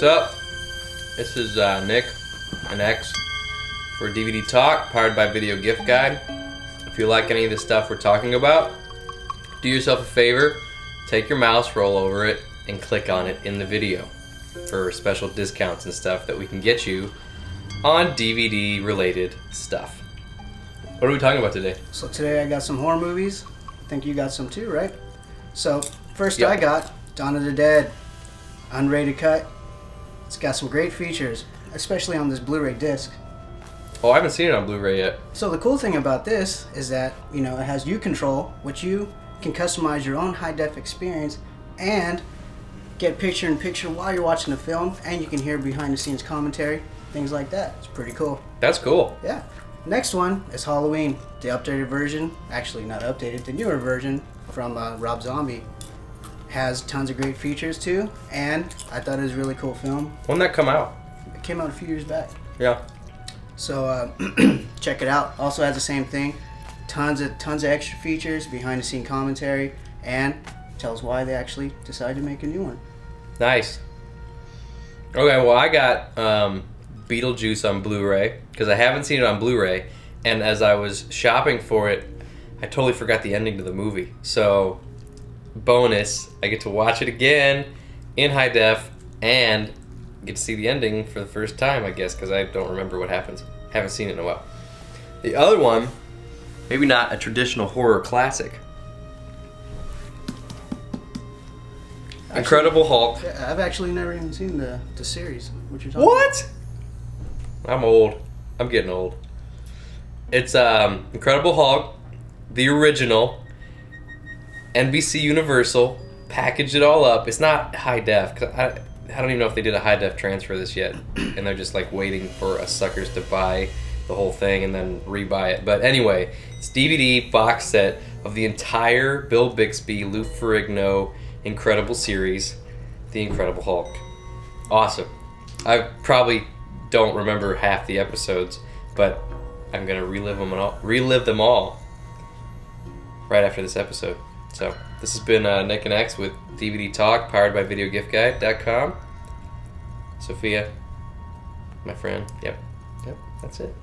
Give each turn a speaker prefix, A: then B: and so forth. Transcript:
A: What's up? This is uh, Nick, an X, for DVD Talk, powered by Video Gift Guide. If you like any of the stuff we're talking about, do yourself a favor, take your mouse, roll over it, and click on it in the video for special discounts and stuff that we can get you on DVD related stuff. What are we talking about today?
B: So today I got some horror movies. I think you got some too, right? So first
A: Yep.
B: I got Dawn of the Dead, unrated cut. It's got some great features, especially on this Blu-ray disc.
A: Oh, I haven't seen it on Blu ray yet.
B: So the cool thing about this is that you know it has U control, which you can customize your own high def experience and get picture in picture while you're watching the film, and you can hear behind the scenes commentary, things like that. It's pretty cool.
A: That's cool.
B: Yeah. Next one is Halloween, the updated version. Actually, not updated, the newer version from uh, Rob Zombie. Has tons of great features too, and I thought it was a really cool film.
A: When that come out?
B: It came out a few years back.
A: Yeah.
B: So uh, check it out. Also has the same thing. Tons of tons of extra features, behind the scene commentary, and tells why they actually decided to make a new one.
A: Nice. Okay, well, I got um, Beetlejuice on Blu-ray because I haven't seen it on Blu-ray, and as I was shopping for it, I totally forgot the ending to the movie. So, bonus, I get to watch it again in high def and get to see the ending for the first time, I guess, because I don't remember what happens. Haven't seen it in a while. The other one, maybe not a traditional horror classic. Incredible Hulk.
B: I've actually never even seen the, the series. What talking
A: What? I'm old. I'm getting old. It's um, Incredible Hulk, the original, NBC Universal, packaged it all up. It's not high def. I, I don't even know if they did a high def transfer this yet. And they're just like waiting for us suckers to buy the whole thing and then rebuy it. But anyway, it's DVD box set of the entire Bill Bixby, Lou Ferrigno Incredible series, The Incredible Hulk. Awesome. I probably don't remember half the episodes, but I'm gonna relive them all. Relive them all right after this episode. So this has been uh, Nick and X with DVD Talk, powered by VideoGiftGuide.com. Sophia, my friend. Yep, yep, that's it.